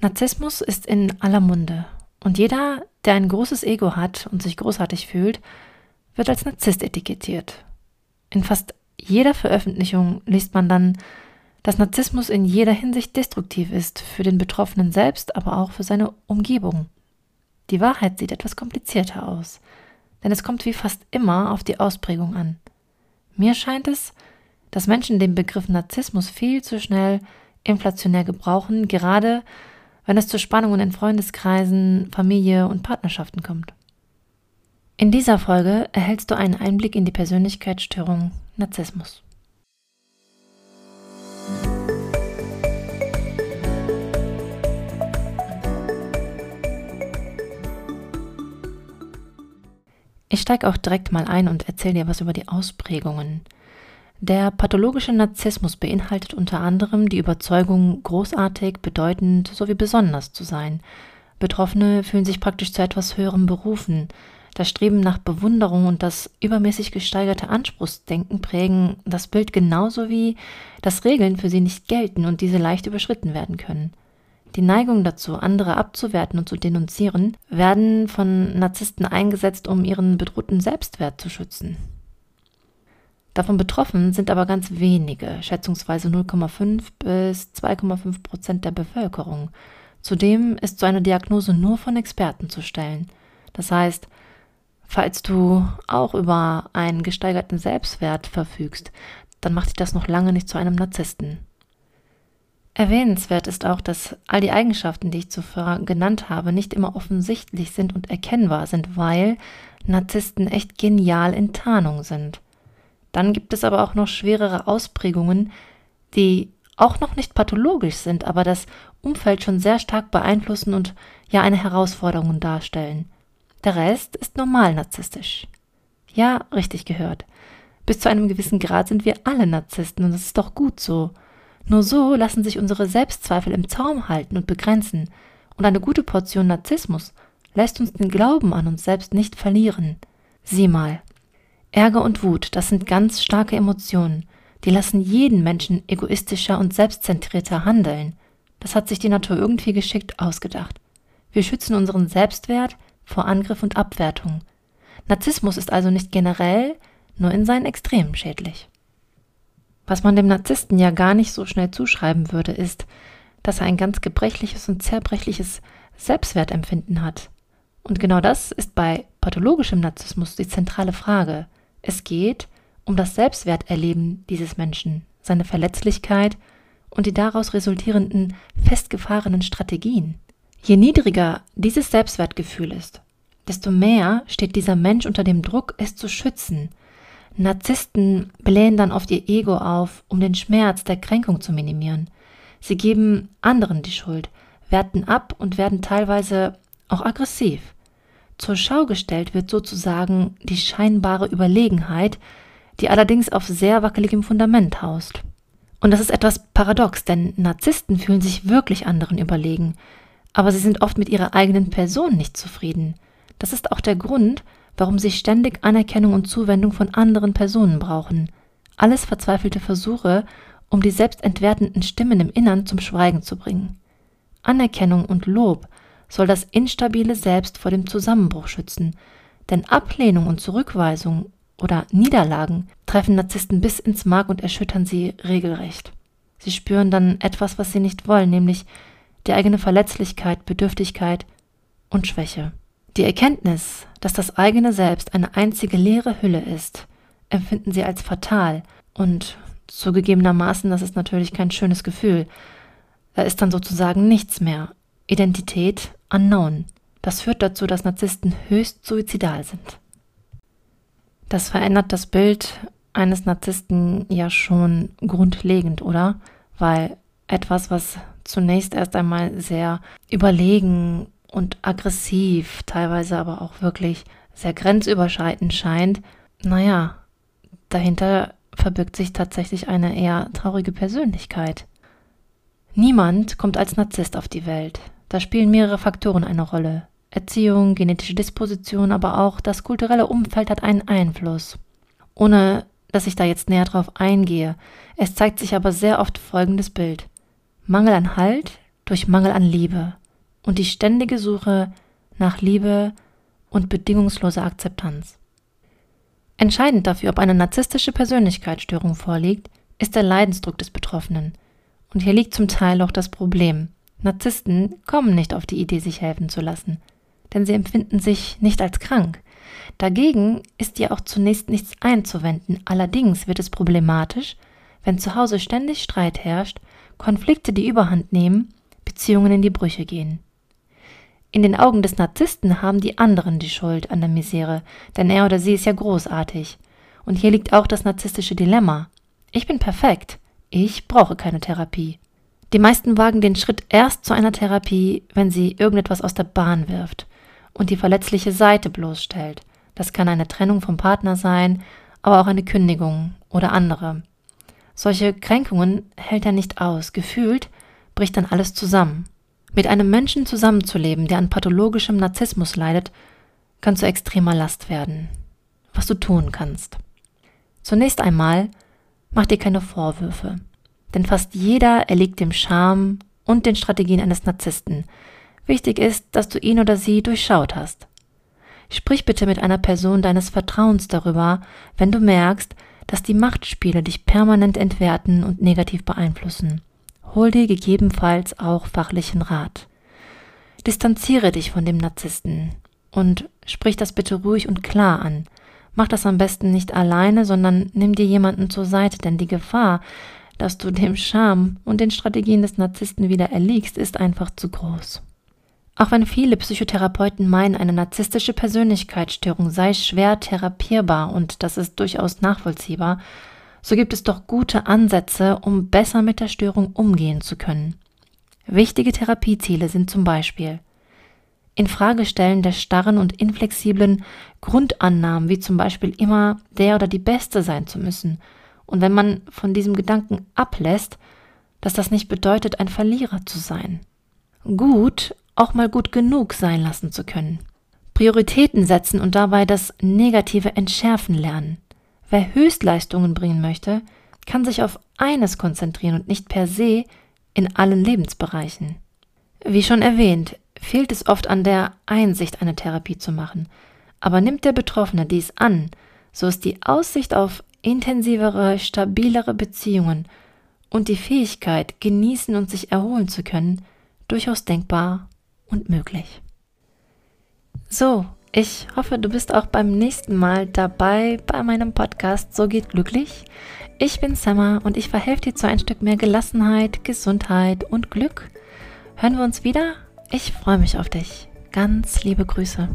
Narzissmus ist in aller Munde und jeder, der ein großes Ego hat und sich großartig fühlt, wird als Narzisst etikettiert. In fast jeder Veröffentlichung liest man dann, dass Narzissmus in jeder Hinsicht destruktiv ist, für den Betroffenen selbst, aber auch für seine Umgebung. Die Wahrheit sieht etwas komplizierter aus, denn es kommt wie fast immer auf die Ausprägung an. Mir scheint es, dass Menschen den Begriff Narzissmus viel zu schnell inflationär gebrauchen, gerade wenn es zu Spannungen in Freundeskreisen, Familie und Partnerschaften kommt. In dieser Folge erhältst du einen Einblick in die Persönlichkeitsstörung Narzissmus. Ich steige auch direkt mal ein und erzähle dir was über die Ausprägungen. Der pathologische Narzissmus beinhaltet unter anderem die Überzeugung, großartig, bedeutend sowie besonders zu sein. Betroffene fühlen sich praktisch zu etwas Höherem berufen. Das Streben nach Bewunderung und das übermäßig gesteigerte Anspruchsdenken prägen das Bild genauso wie, dass Regeln für sie nicht gelten und diese leicht überschritten werden können. Die Neigung dazu, andere abzuwerten und zu denunzieren, werden von Narzissten eingesetzt, um ihren bedrohten Selbstwert zu schützen. Davon betroffen sind aber ganz wenige, schätzungsweise 0,5 bis 2,5 Prozent der Bevölkerung. Zudem ist so eine Diagnose nur von Experten zu stellen. Das heißt, falls du auch über einen gesteigerten Selbstwert verfügst, dann macht dich das noch lange nicht zu einem Narzissten. Erwähnenswert ist auch, dass all die Eigenschaften, die ich zuvor genannt habe, nicht immer offensichtlich sind und erkennbar sind, weil Narzissten echt genial in Tarnung sind. Dann gibt es aber auch noch schwerere Ausprägungen, die auch noch nicht pathologisch sind, aber das Umfeld schon sehr stark beeinflussen und ja eine Herausforderung darstellen. Der Rest ist normal narzisstisch. Ja, richtig gehört. Bis zu einem gewissen Grad sind wir alle Narzissten und das ist doch gut so. Nur so lassen sich unsere Selbstzweifel im Zaum halten und begrenzen. Und eine gute Portion Narzissmus lässt uns den Glauben an uns selbst nicht verlieren. Sieh mal, Ärger und Wut, das sind ganz starke Emotionen. Die lassen jeden Menschen egoistischer und selbstzentrierter handeln. Das hat sich die Natur irgendwie geschickt ausgedacht. Wir schützen unseren Selbstwert vor Angriff und Abwertung. Narzissmus ist also nicht generell, nur in seinen Extremen schädlich. Was man dem Narzissten ja gar nicht so schnell zuschreiben würde, ist, dass er ein ganz gebrechliches und zerbrechliches Selbstwertempfinden hat. Und genau das ist bei pathologischem Narzissmus die zentrale Frage. Es geht um das Selbstwerterleben dieses Menschen, seine Verletzlichkeit und die daraus resultierenden festgefahrenen Strategien. Je niedriger dieses Selbstwertgefühl ist, desto mehr steht dieser Mensch unter dem Druck, es zu schützen. Narzissten blähen dann oft ihr Ego auf, um den Schmerz der Kränkung zu minimieren. Sie geben anderen die Schuld, werten ab und werden teilweise auch aggressiv. Zur Schau gestellt wird sozusagen die scheinbare Überlegenheit, die allerdings auf sehr wackeligem Fundament haust. Und das ist etwas paradox, denn Narzissten fühlen sich wirklich anderen überlegen, aber sie sind oft mit ihrer eigenen Person nicht zufrieden. Das ist auch der Grund, warum sie ständig Anerkennung und Zuwendung von anderen Personen brauchen. Alles verzweifelte Versuche, um die selbstentwertenden Stimmen im Innern zum Schweigen zu bringen. Anerkennung und Lob soll das instabile Selbst vor dem Zusammenbruch schützen, denn Ablehnung und Zurückweisung oder Niederlagen treffen Narzissten bis ins Mark und erschüttern sie regelrecht. Sie spüren dann etwas, was sie nicht wollen, nämlich die eigene Verletzlichkeit, Bedürftigkeit und Schwäche. Die Erkenntnis, dass das eigene Selbst eine einzige leere Hülle ist, empfinden sie als fatal und zugegebenermaßen, das ist natürlich kein schönes Gefühl. Da ist dann sozusagen nichts mehr. Identität unknown. Das führt dazu, dass Narzissten höchst suizidal sind. Das verändert das Bild eines Narzissten ja schon grundlegend, oder? Weil etwas, was zunächst erst einmal sehr überlegen und aggressiv, teilweise aber auch wirklich sehr grenzüberschreitend scheint, naja, dahinter verbirgt sich tatsächlich eine eher traurige Persönlichkeit. Niemand kommt als Narzisst auf die Welt. Da spielen mehrere Faktoren eine Rolle. Erziehung, genetische Disposition, aber auch das kulturelle Umfeld hat einen Einfluss. Ohne dass ich da jetzt näher drauf eingehe, es zeigt sich aber sehr oft folgendes Bild. Mangel an Halt durch Mangel an Liebe und die ständige Suche nach Liebe und bedingungsloser Akzeptanz. Entscheidend dafür, ob eine narzisstische Persönlichkeitsstörung vorliegt, ist der Leidensdruck des Betroffenen. Und hier liegt zum Teil auch das Problem. Narzissten kommen nicht auf die Idee, sich helfen zu lassen, denn sie empfinden sich nicht als krank. Dagegen ist ihr auch zunächst nichts einzuwenden. Allerdings wird es problematisch, wenn zu Hause ständig Streit herrscht, Konflikte die Überhand nehmen, Beziehungen in die Brüche gehen. In den Augen des Narzissten haben die anderen die Schuld an der Misere, denn er oder sie ist ja großartig. Und hier liegt auch das narzisstische Dilemma. Ich bin perfekt. Ich brauche keine Therapie. Die meisten wagen den Schritt erst zu einer Therapie, wenn sie irgendetwas aus der Bahn wirft und die verletzliche Seite bloßstellt. Das kann eine Trennung vom Partner sein, aber auch eine Kündigung oder andere. Solche Kränkungen hält er nicht aus. Gefühlt bricht dann alles zusammen. Mit einem Menschen zusammenzuleben, der an pathologischem Narzissmus leidet, kann zu extremer Last werden. Was du tun kannst. Zunächst einmal mach dir keine Vorwürfe, denn fast jeder erliegt dem Charme und den Strategien eines Narzissten. Wichtig ist, dass du ihn oder sie durchschaut hast. Sprich bitte mit einer Person deines Vertrauens darüber, wenn du merkst, dass die Machtspiele dich permanent entwerten und negativ beeinflussen. Hol dir gegebenenfalls auch fachlichen Rat. Distanziere dich von dem Narzissten und sprich das bitte ruhig und klar an. Mach das am besten nicht alleine, sondern nimm dir jemanden zur Seite, denn die Gefahr, dass du dem Scham und den Strategien des Narzissten wieder erliegst, ist einfach zu groß. Auch wenn viele Psychotherapeuten meinen, eine narzisstische Persönlichkeitsstörung sei schwer therapierbar und das ist durchaus nachvollziehbar, so gibt es doch gute Ansätze, um besser mit der Störung umgehen zu können. Wichtige Therapieziele sind zum Beispiel Infragestellen der starren und inflexiblen Grundannahmen, wie zum Beispiel immer der oder die Beste sein zu müssen. Und wenn man von diesem Gedanken ablässt, dass das nicht bedeutet, ein Verlierer zu sein. Gut, auch mal gut genug sein lassen zu können. Prioritäten setzen und dabei das Negative entschärfen lernen. Wer Höchstleistungen bringen möchte, kann sich auf eines konzentrieren und nicht per se in allen Lebensbereichen. Wie schon erwähnt, fehlt es oft an der Einsicht, eine Therapie zu machen. Aber nimmt der Betroffene dies an, so ist die Aussicht auf intensivere, stabilere Beziehungen und die Fähigkeit, genießen und sich erholen zu können, durchaus denkbar und möglich. So, ich hoffe, du bist auch beim nächsten Mal dabei bei meinem Podcast So geht glücklich. Ich bin Summer und ich verhelfe dir zu ein Stück mehr Gelassenheit, Gesundheit und Glück. Hören wir uns wieder? Ich freue mich auf dich. Ganz liebe Grüße.